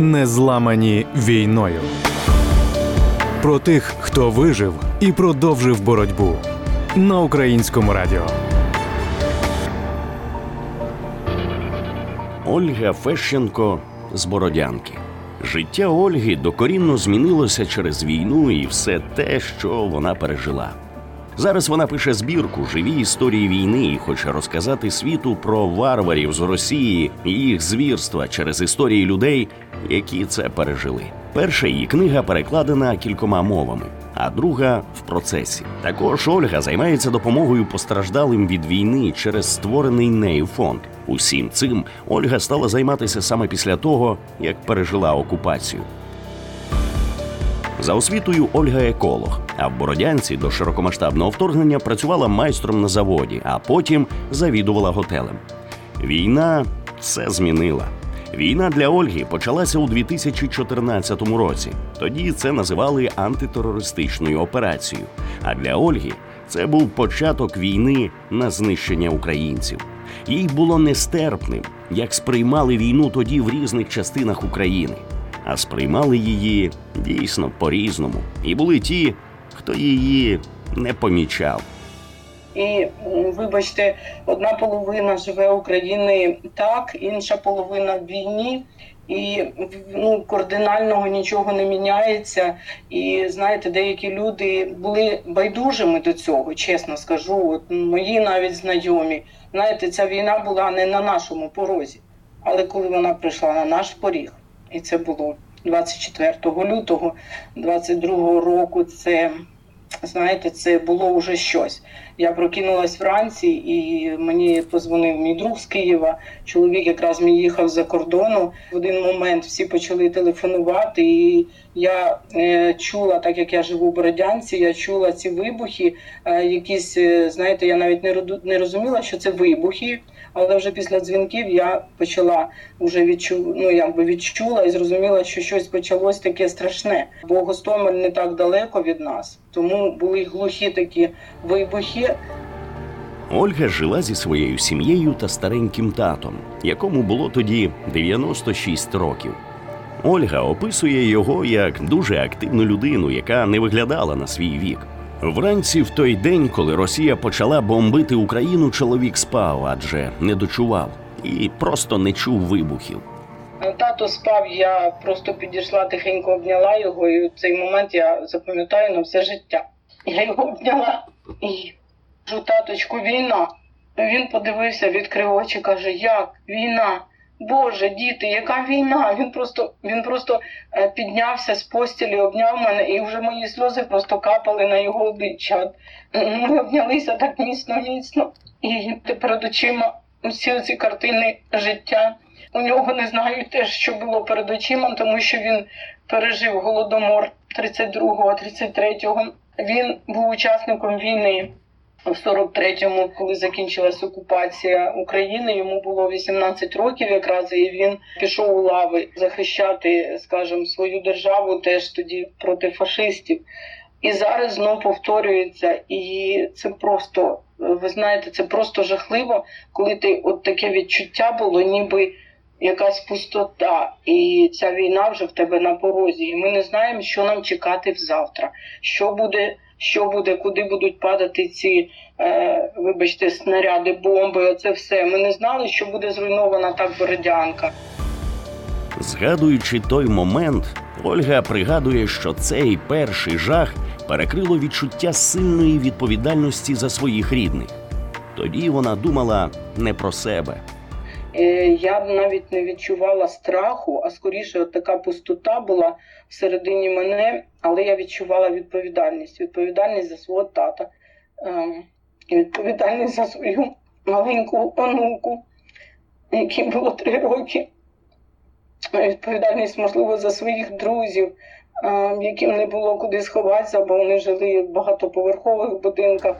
не зламані війною. Про тих, хто вижив і продовжив боротьбу на українському радіо. Ольга Фещенко з Бородянки. Життя Ольги докорінно змінилося через війну і все те, що вона пережила. Зараз вона пише збірку живі історії війни і хоче розказати світу про варварів з Росії і їх звірства через історії людей, які це пережили. Перша її книга перекладена кількома мовами, а друга в процесі. Також Ольга займається допомогою постраждалим від війни через створений нею фонд. Усім цим Ольга стала займатися саме після того, як пережила окупацію. За освітою Ольга еколог, а в Бородянці до широкомасштабного вторгнення працювала майстром на заводі, а потім завідувала готелем. Війна все змінила. Війна для Ольги почалася у 2014 році. Тоді це називали антитерористичною операцією. А для Ольги це був початок війни на знищення українців. Їй було нестерпним, як сприймали війну тоді в різних частинах України а сприймали її дійсно по-різному. І були ті, хто її не помічав. І вибачте, одна половина живе України так, інша половина в війні. І ну кардинального нічого не міняється. І знаєте, деякі люди були байдужими до цього, чесно скажу. От мої навіть знайомі. Знаєте, ця війна була не на нашому порозі, але коли вона прийшла на наш поріг, і це було 24 лютого 22 року. Це знаєте, це було вже щось. Я прокинулась вранці, і мені позвонив мій друг з Києва. Чоловік якраз мій їхав за кордону. В один момент всі почали телефонувати, і я е, чула, так як я живу в Бородянці, я чула ці вибухи. Е, якісь е, знаєте, я навіть не не розуміла, що це вибухи. Але вже після дзвінків я почала вже відчу... ну, якби відчула і зрозуміла, що щось почалось таке страшне. Бо Гостомель не так далеко від нас, тому були глухі такі вибухи. Ольга жила зі своєю сім'єю та стареньким татом, якому було тоді 96 років. Ольга описує його як дуже активну людину, яка не виглядала на свій вік. Вранці, в той день, коли Росія почала бомбити Україну, чоловік спав, адже не дочував і просто не чув вибухів. Тато спав, я просто підійшла тихенько обняла його, і в цей момент я запам'ятаю на все життя. Я його обняла і кажу, таточку, війна. Він подивився, відкрив очі, каже, як війна? Боже, діти, яка війна? Він просто він просто е, піднявся з постілі, обняв мене, і вже мої сльози просто капали на його обличчя. Ми обнялися так міцно, міцно. І перед очима всі ці картини життя. У нього не знаю те, що було перед очима, тому що він пережив голодомор 32-го, 33-го. Він був учасником війни. В 43-му, коли закінчилась окупація України, йому було 18 років, якраз і він пішов у лави захищати, скажімо, свою державу теж тоді проти фашистів. І зараз знов повторюється, і це просто ви знаєте, це просто жахливо, коли ти от таке відчуття було, ніби якась пустота, і ця війна вже в тебе на порозі. І ми не знаємо, що нам чекати завтра, що буде що буде, куди будуть падати ці, е, вибачте, снаряди, бомби. Оце все. Ми не знали, що буде зруйнована так Бородянка. Згадуючи той момент, Ольга пригадує, що цей перший жах перекрило відчуття сильної відповідальності за своїх рідних. Тоді вона думала не про себе. Е, я б навіть не відчувала страху, а скоріше от така пустота була всередині мене, але я відчувала відповідальність. Відповідальність за свого тата, ем, відповідальність за свою маленьку онуку, якій було три роки. Відповідальність, можливо, за своїх друзів, ем, яким не було куди сховатися, бо вони жили в багатоповерхових будинках.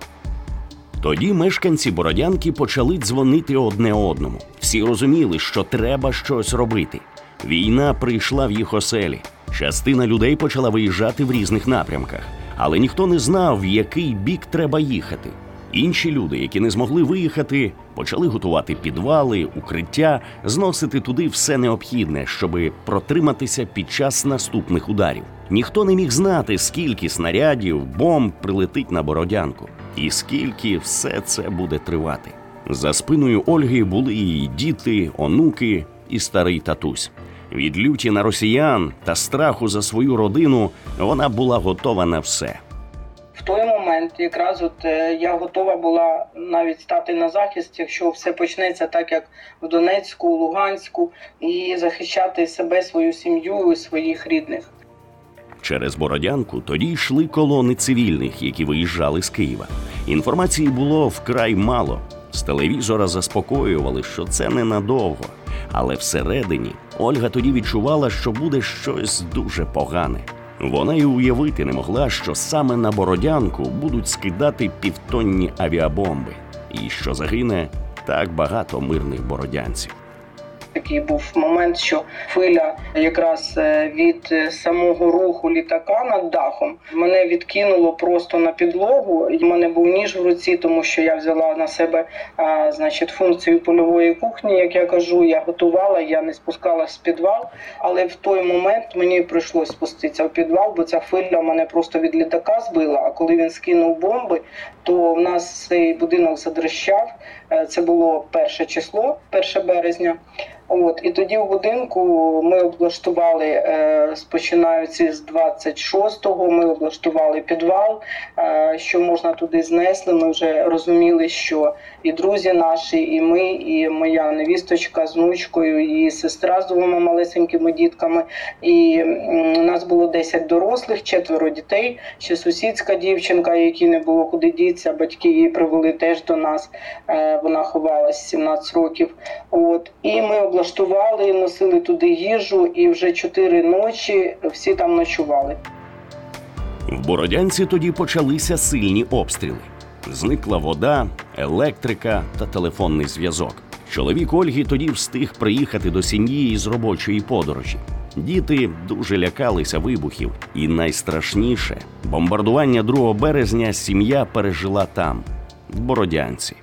Тоді мешканці Бородянки почали дзвонити одне одному. Всі розуміли, що треба щось робити. Війна прийшла в їх оселі. Частина людей почала виїжджати в різних напрямках, але ніхто не знав, в який бік треба їхати. Інші люди, які не змогли виїхати, почали готувати підвали, укриття, зносити туди все необхідне, щоби протриматися під час наступних ударів. Ніхто не міг знати, скільки снарядів, бомб прилетить на бородянку, і скільки все це буде тривати. За спиною Ольги були її діти, онуки і старий татусь. Від люті на росіян та страху за свою родину вона була готова на все. В той момент якраз от е, я готова була навіть стати на захист, якщо все почнеться так, як в Донецьку, Луганську, і захищати себе, свою сім'ю своїх рідних. Через Бородянку тоді йшли колони цивільних, які виїжджали з Києва. Інформації було вкрай мало. З телевізора заспокоювали, що це ненадовго. Але всередині Ольга тоді відчувала, що буде щось дуже погане. Вона й уявити не могла, що саме на Бородянку будуть скидати півтонні авіабомби, і що загине так багато мирних бородянців. Такий був момент, що хвиля якраз е, від е, самого руху літака над дахом мене відкинуло просто на підлогу. І в мене був ніж в руці, тому що я взяла на себе а, значить функцію польової кухні. Як я кажу, я готувала, я не спускалась в підвал. Але в той момент мені прийшлось спуститися в підвал, бо ця хвиля мене просто від літака збила. А коли він скинув бомби, то в нас цей будинок задрищав. Е, Це було перше число, 1 березня. От і тоді у будинку ми облаштували, е, починаючи з 26-го, ми облаштували підвал, е, що можна туди знесли. Ми вже розуміли, що і друзі наші, і ми, і моя невісточка з внучкою, і сестра з двома малесенькими дітками. І у нас було 10 дорослих, четверо дітей, ще сусідська дівчинка, якій не було куди дітися. Батьки її привели теж до нас. Вона ховалась 17 років. От і ми облаштували, носили туди їжу, і вже чотири ночі всі там ночували. В Бородянці тоді почалися сильні обстріли. Зникла вода, електрика та телефонний зв'язок. Чоловік Ольги тоді встиг приїхати до сім'ї із робочої подорожі. Діти дуже лякалися вибухів, і найстрашніше бомбардування 2 березня сім'я пережила там, в Бородянці.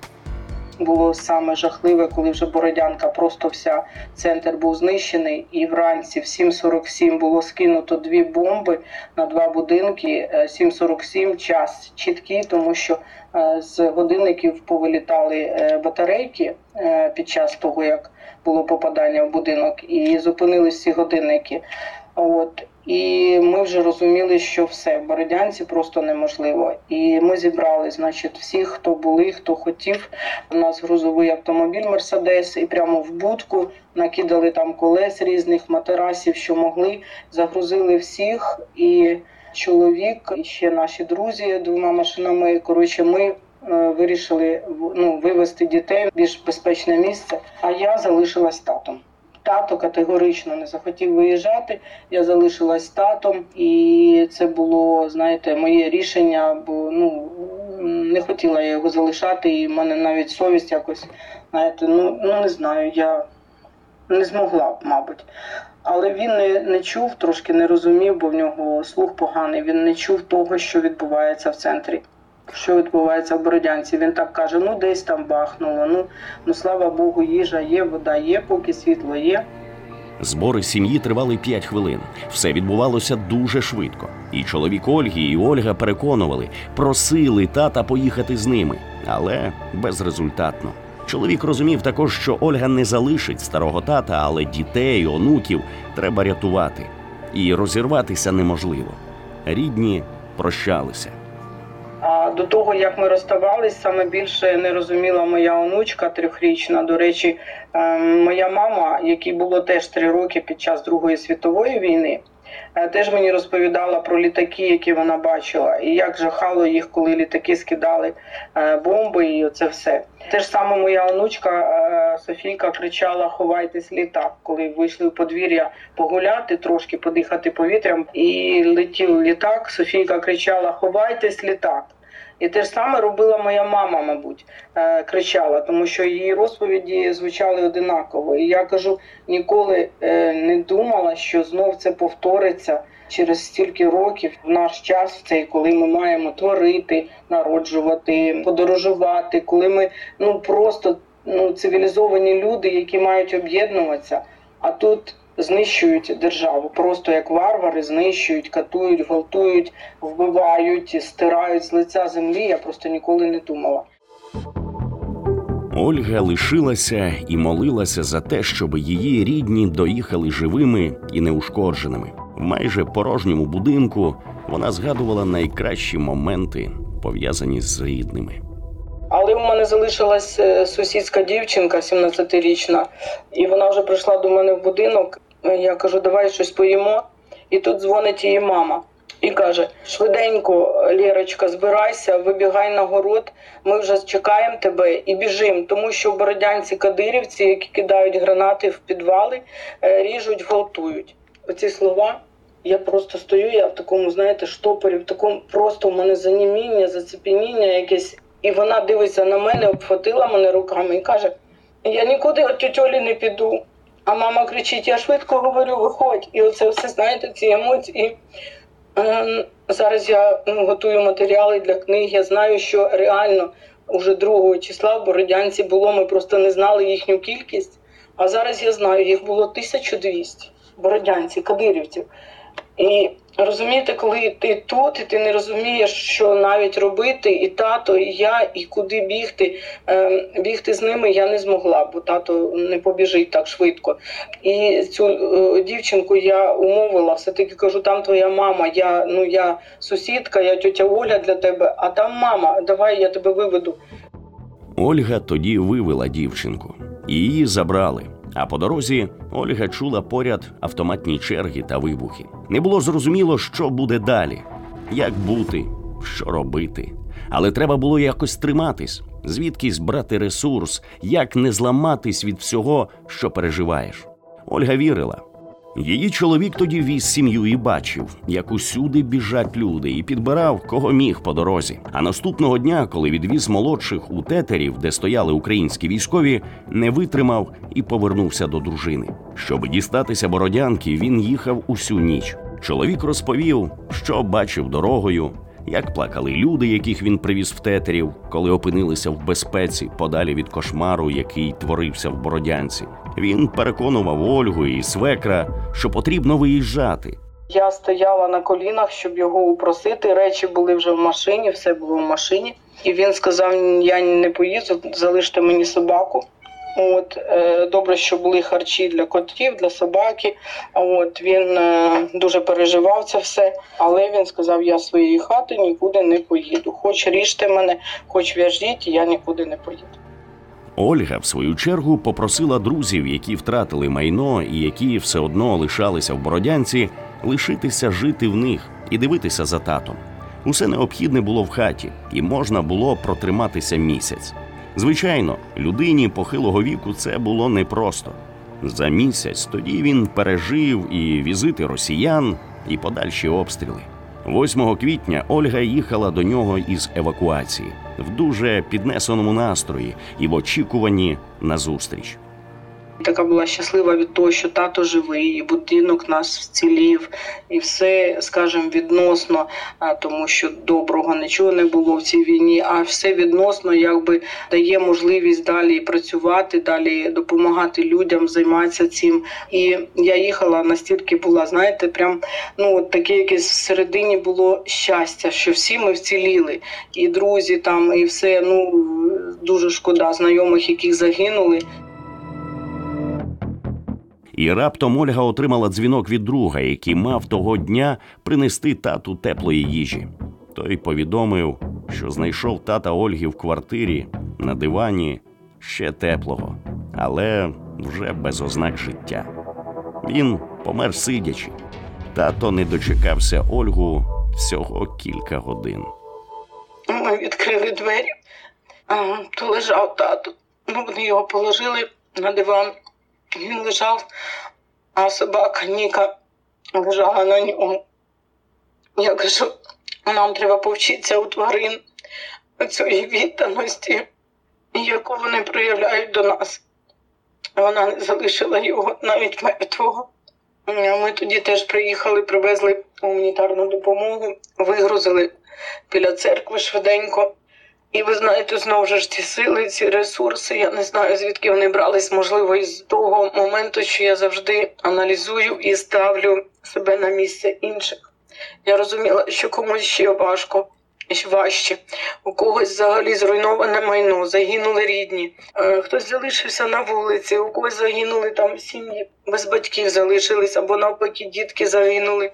Було саме жахливе, коли вже Бородянка, просто вся центр був знищений, і вранці в 7.47 було скинуто дві бомби на два будинки. Е, 7.47 час чіткий, тому що е, з годинників повилітали е, батарейки е, під час того, як було попадання в будинок, і зупинились всі годинники. От і ми вже розуміли, що все в Бородянці просто неможливо. І ми зібрали, значить, всіх, хто були, хто хотів. У нас грузовий автомобіль Мерседес, і прямо в будку накидали там колес різних матерасів, що могли. Загрузили всіх. І чоловік, і ще наші друзі двома машинами. Коротше, ми. е, Вирішили ну, вивезти дітей в більш безпечне місце, а я залишилась татом. Тато категорично не захотів виїжджати. Я залишилась татом, і це було, знаєте, моє рішення, бо ну не хотіла я його залишати, і в мене навіть совість якось, знаєте, ну, ну не знаю, я не змогла, б, мабуть. Але він не, не чув, трошки не розумів, бо в нього слух поганий. Він не чув того, що відбувається в центрі. Що відбувається в Бородянці? Він так каже: ну десь там бахнуло. Ну, ну слава Богу, їжа є, вода є, поки світло є. Збори сім'ї тривали 5 хвилин. Все відбувалося дуже швидко. І чоловік Ольги, і Ольга переконували, просили тата поїхати з ними, але безрезультатно. Чоловік розумів також, що Ольга не залишить старого тата, але дітей, онуків треба рятувати. І розірватися неможливо. Рідні прощалися. До того, як ми розставались, саме більше не розуміла моя онучка трьохрічна. До речі, ем, моя мама, якій було теж три роки під час Другої світової війни, е, теж мені розповідала про літаки, які вона бачила, і як жахало їх, коли літаки скидали е, бомби, і це все. Те ж саме моя онучка е, Софійка кричала: Ховайтесь літак, коли вийшли в подвір'я погуляти, трошки подихати повітрям, і летів літак. Софійка кричала: Ховайтесь літак. І те ж саме робила моя мама, мабуть, е, кричала, тому що її розповіді звучали одинаково. І я кажу, ніколи е, не думала, що знов це повториться через стільки років в наш час, в цей, коли ми маємо творити, народжувати, подорожувати, коли ми ну просто ну цивілізовані люди, які мають об'єднуватися. А тут знищують державу, просто як варвари знищують, катують, гвалтують, вбивають, стирають з лиця землі. Я просто ніколи не думала. Ольга лишилася і молилася за те, щоб її рідні доїхали живими і неушкодженими. В майже порожньому будинку вона згадувала найкращі моменти, пов'язані з рідними. Але у мене залишилась е, сусідська дівчинка, 17-річна, і вона вже прийшла до мене в будинок. Я кажу, давай щось поїмо. І тут дзвонить її мама і каже: швиденько, Лєрочка, збирайся, вибігай на город, ми вже чекаємо тебе і біжимо, тому що Бородянці кадирівці, які кидають гранати в підвали, е, ріжуть, гвалтують. Оці слова. Я просто стою, я в такому, знаєте, штопорі, в такому просто в мене заніміння, зацепеніння якесь. І вона дивиться на мене, обхватила мене руками і каже: Я нікуди від тютюлі не піду. А мама кричить: Я швидко говорю, виходь. І оце все, знаєте, ці емоції. Е, зараз я ну, готую матеріали для книг. Я знаю, що реально уже 2 числа в Бородянці було, ми просто не знали їхню кількість. А зараз я знаю, їх було 1200 бородянці, кадирівців. І розумієте, коли ти тут, і ти не розумієш, що навіть робити, і тато, і я, і куди бігти. Ем, бігти з ними я не змогла, бо тато не побіжить так швидко. І цю е, дівчинку я умовила, все таки кажу, там твоя мама, я ну я сусідка, я тетя Оля для тебе, а там мама, давай я тебе виведу. Ольга тоді вивела дівчинку, її забрали. А по дорозі Ольга чула поряд автоматні черги та вибухи. Не було зрозуміло, що буде далі, як бути, що робити. Але треба було якось триматись, звідкись брати ресурс, як не зламатись від всього, що переживаєш. Ольга вірила, Її чоловік тоді віз сім'ю і бачив, як усюди біжать люди, і підбирав кого міг по дорозі. А наступного дня, коли відвіз молодших у тетерів, де стояли українські військові, не витримав і повернувся до дружини. Щоб дістатися бородянки, він їхав усю ніч. Чоловік розповів, що бачив дорогою, як плакали люди, яких він привіз в тетерів, коли опинилися в безпеці подалі від кошмару, який творився в Бородянці. Він переконував Ольгу і свекра, що потрібно виїжджати. Я стояла на колінах, щоб його упросити. Речі були вже в машині, все було в машині. І він сказав: Я не поїду, залиште мені собаку. От е, добре, що були харчі для котів, для собаки. От він е, дуже переживав це все, але він сказав: я своєї хати нікуди не поїду. Хоч ріжте мене, хоч в'яжіть, я нікуди не поїду. Ольга, в свою чергу, попросила друзів, які втратили майно і які все одно лишалися в Бородянці, лишитися жити в них і дивитися за татом. Усе необхідне було в хаті, і можна було протриматися місяць. Звичайно, людині похилого віку це було непросто. За місяць тоді він пережив і візити росіян, і подальші обстріли. 8 квітня Ольга їхала до нього із евакуації в дуже піднесеному настрої і в очікуванні на зустріч. Така була щаслива від того, що тато живий, і будинок нас вцілів, і все, скажімо, відносно, тому що доброго нічого не було в цій війні. А все відносно якби дає можливість далі працювати, далі допомагати людям, займатися цим. І я їхала настільки була, знаєте, прям ну от таке якесь всередині було щастя, що всі ми вціліли, і друзі там, і все. Ну дуже шкода знайомих, яких загинули. І раптом Ольга отримала дзвінок від друга, який мав того дня принести тату теплої їжі. Той повідомив, що знайшов тата Ольги в квартирі на дивані ще теплого, але вже без ознак життя. Він помер сидячи. Тато не дочекався Ольгу всього кілька годин. Ми відкрили двері, то лежав тато. Ну, вони його положили на диван. Він лежав, а собака Ніка лежала на ньому. Я кажу, нам треба повчитися у тварин. цієї відданості, яку вони проявляють до нас. Вона не залишила його навіть мертвого. Ми тоді теж приїхали, привезли гуманітарну допомогу, вигрузили біля церкви швиденько. І ви знаєте, знову ж ці сили, ці ресурси. Я не знаю, звідки вони брались, можливо, із того моменту, що я завжди аналізую і ставлю себе на місце інших. Я розуміла, що комусь ще важко, ще важче. У когось взагалі зруйноване майно, загинули рідні, е, хтось залишився на вулиці, у когось загинули там сім'ї, без батьків залишились, або навпаки, дітки загинули.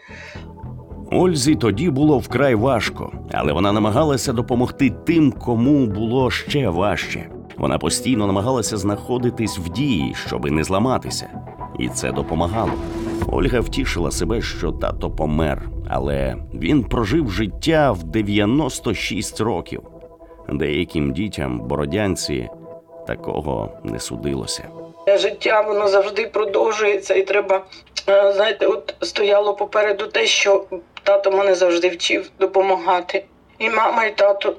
Ользі тоді було вкрай важко, але вона намагалася допомогти тим, кому було ще важче. Вона постійно намагалася знаходитись в дії, щоби не зламатися, і це допомагало. Ольга втішила себе, що тато помер, але він прожив життя в 96 років. Деяким дітям бородянці такого не судилося. Життя воно завжди продовжується, і треба, е, знаєте, от стояло попереду те, що тато мене завжди вчив допомагати. І мама, і тато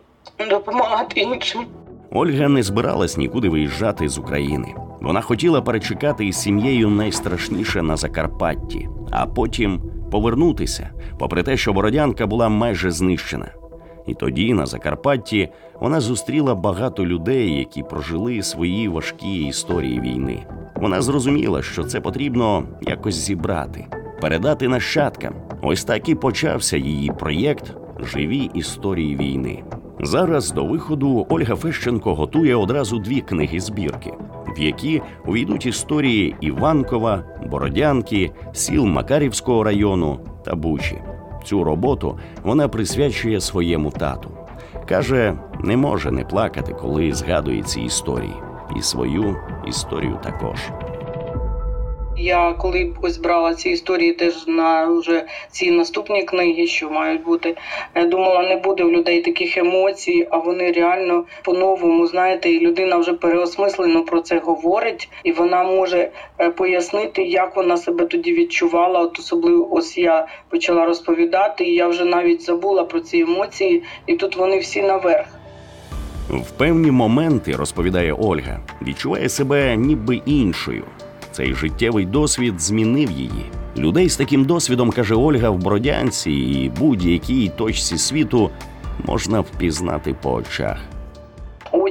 допомагати іншим. Ольга не збиралась нікуди виїжджати з України. Вона хотіла перечекати із сім'єю найстрашніше на Закарпатті, а потім повернутися, попри те, що Бородянка була майже знищена. І тоді на Закарпатті вона зустріла багато людей, які прожили свої важкі історії війни. Вона зрозуміла, що це потрібно якось зібрати, передати нащадкам. Ось так і почався її проєкт Живі історії війни. Зараз до виходу Ольга Фещенко готує одразу дві книги збірки, в які увійдуть історії Іванкова, Бородянки, сіл Макарівського району та Бучі. Цю роботу вона присвячує своєму тату. Каже, не може не плакати, коли згадує ці історії, і свою історію також. Я коли ось брала ці історії теж на вже ці наступні книги, що мають бути, думала, не буде в людей таких емоцій, а вони реально по-новому, знаєте, і людина вже переосмислено про це говорить, і вона може е, пояснити, як вона себе тоді відчувала. От особливо ось я почала розповідати, і я вже навіть забула про ці емоції, і тут вони всі наверх. В певні моменти, розповідає Ольга, відчуває себе ніби іншою. Цей життєвий досвід змінив її. Людей з таким досвідом, каже Ольга, в Бродянці і будь-якій точці світу можна впізнати по очах.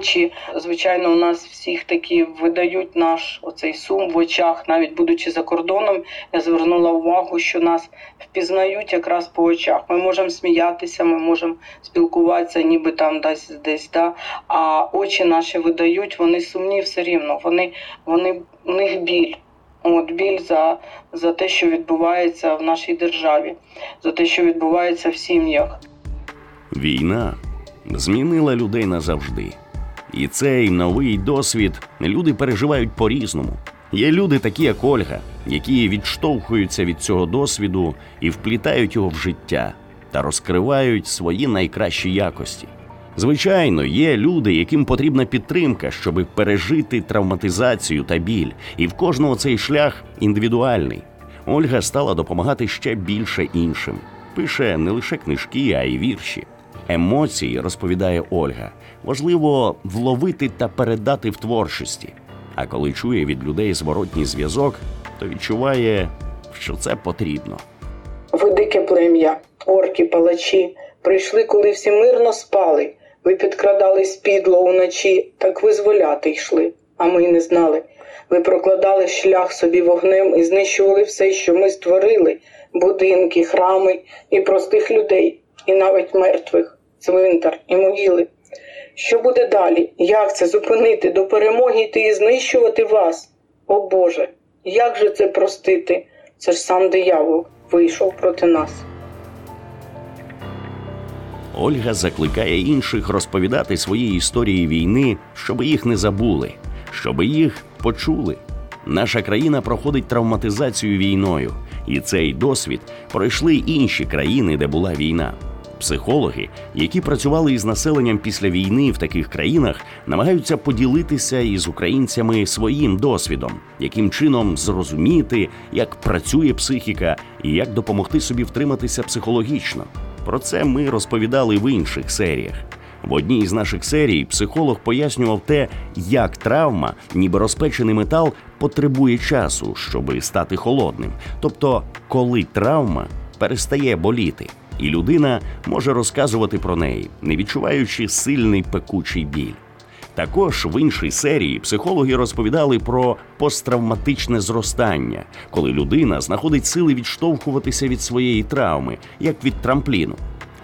Очі, звичайно, у нас всіх такі видають наш оцей сум в очах, навіть будучи за кордоном, я звернула увагу, що нас впізнають якраз по очах. Ми можемо сміятися, ми можемо спілкуватися, ніби там десь десь. Да? А очі наші видають, вони сумні все рівно. Вони, вони у них біль. От біль за, за те, що відбувається в нашій державі, за те, що відбувається в сім'ях. Війна змінила людей назавжди. І цей новий досвід люди переживають по-різному. Є люди, такі як Ольга, які відштовхуються від цього досвіду і вплітають його в життя та розкривають свої найкращі якості. Звичайно, є люди, яким потрібна підтримка, щоб пережити травматизацію та біль, і в кожного цей шлях індивідуальний. Ольга стала допомагати ще більше іншим. Пише не лише книжки, а й вірші. Емоції, розповідає Ольга, важливо вловити та передати в творчості. А коли чує від людей зворотній зв'язок, то відчуває, що це потрібно. Ви дике плем'я, орки, палачі, прийшли, коли всі мирно спали. Ви підкрадались підло уночі, так визволяти йшли, а ми й не знали. Ви прокладали шлях собі вогнем і знищували все, що ми створили: будинки, храми і простих людей, і навіть мертвих, цвинтар і могили. Що буде далі? Як це зупинити, до перемоги йти і знищувати вас? О Боже, як же це простити? Це ж сам диявол вийшов проти нас. Ольга закликає інших розповідати свої історії війни, щоб їх не забули, щоб їх почули. Наша країна проходить травматизацію війною, і цей досвід пройшли інші країни, де була війна. Психологи, які працювали із населенням після війни в таких країнах, намагаються поділитися із українцями своїм досвідом, яким чином зрозуміти, як працює психіка і як допомогти собі втриматися психологічно. Про це ми розповідали в інших серіях. В одній із наших серій психолог пояснював те, як травма, ніби розпечений метал, потребує часу, щоби стати холодним. Тобто, коли травма перестає боліти, і людина може розказувати про неї, не відчуваючи сильний пекучий біль. Також в іншій серії психологи розповідали про посттравматичне зростання, коли людина знаходить сили відштовхуватися від своєї травми, як від трампліну.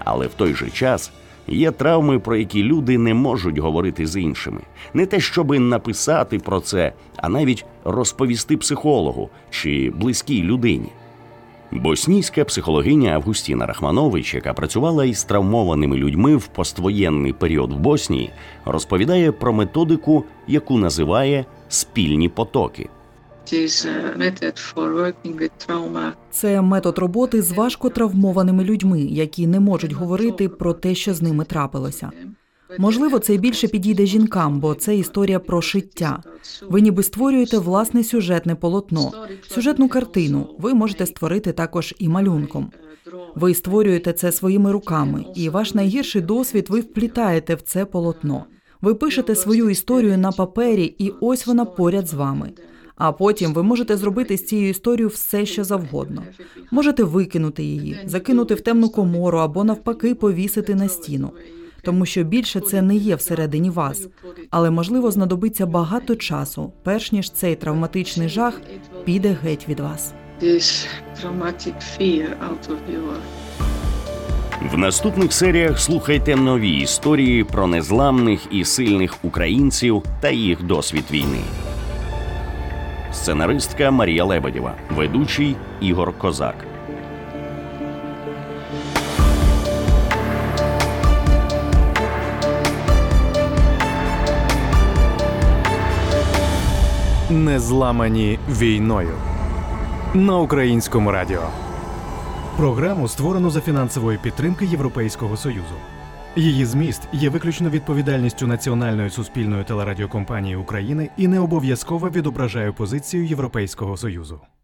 Але в той же час є травми, про які люди не можуть говорити з іншими. Не те, щоби написати про це, а навіть розповісти психологу чи близькій людині. Боснійська психологиня Августіна Рахманович, яка працювала із травмованими людьми в поствоєнний період в Боснії, розповідає про методику, яку називає спільні потоки. Це метод роботи з важкотравмованими людьми, які не можуть говорити про те, що з ними трапилося. Можливо, це більше підійде жінкам, бо це історія про шиття. Ви ніби створюєте власне сюжетне полотно, сюжетну картину. Ви можете створити також і малюнком. Ви створюєте це своїми руками, і ваш найгірший досвід ви вплітаєте в це полотно. Ви пишете свою історію на папері, і ось вона поряд з вами. А потім ви можете зробити з цією історією все, що завгодно. Можете викинути її, закинути в темну комору або навпаки повісити на стіну. Тому що більше це не є всередині вас, але можливо знадобиться багато часу, перш ніж цей травматичний жах піде геть від вас. В наступних серіях слухайте нові історії про незламних і сильних українців та їх досвід війни. Сценаристка Марія Лебедєва, ведучий Ігор Козак. Не зламані війною на українському радіо. Програму створено за фінансової підтримки Європейського союзу. Її зміст є виключно відповідальністю Національної суспільної телерадіокомпанії України і не обов'язково відображає позицію Європейського союзу.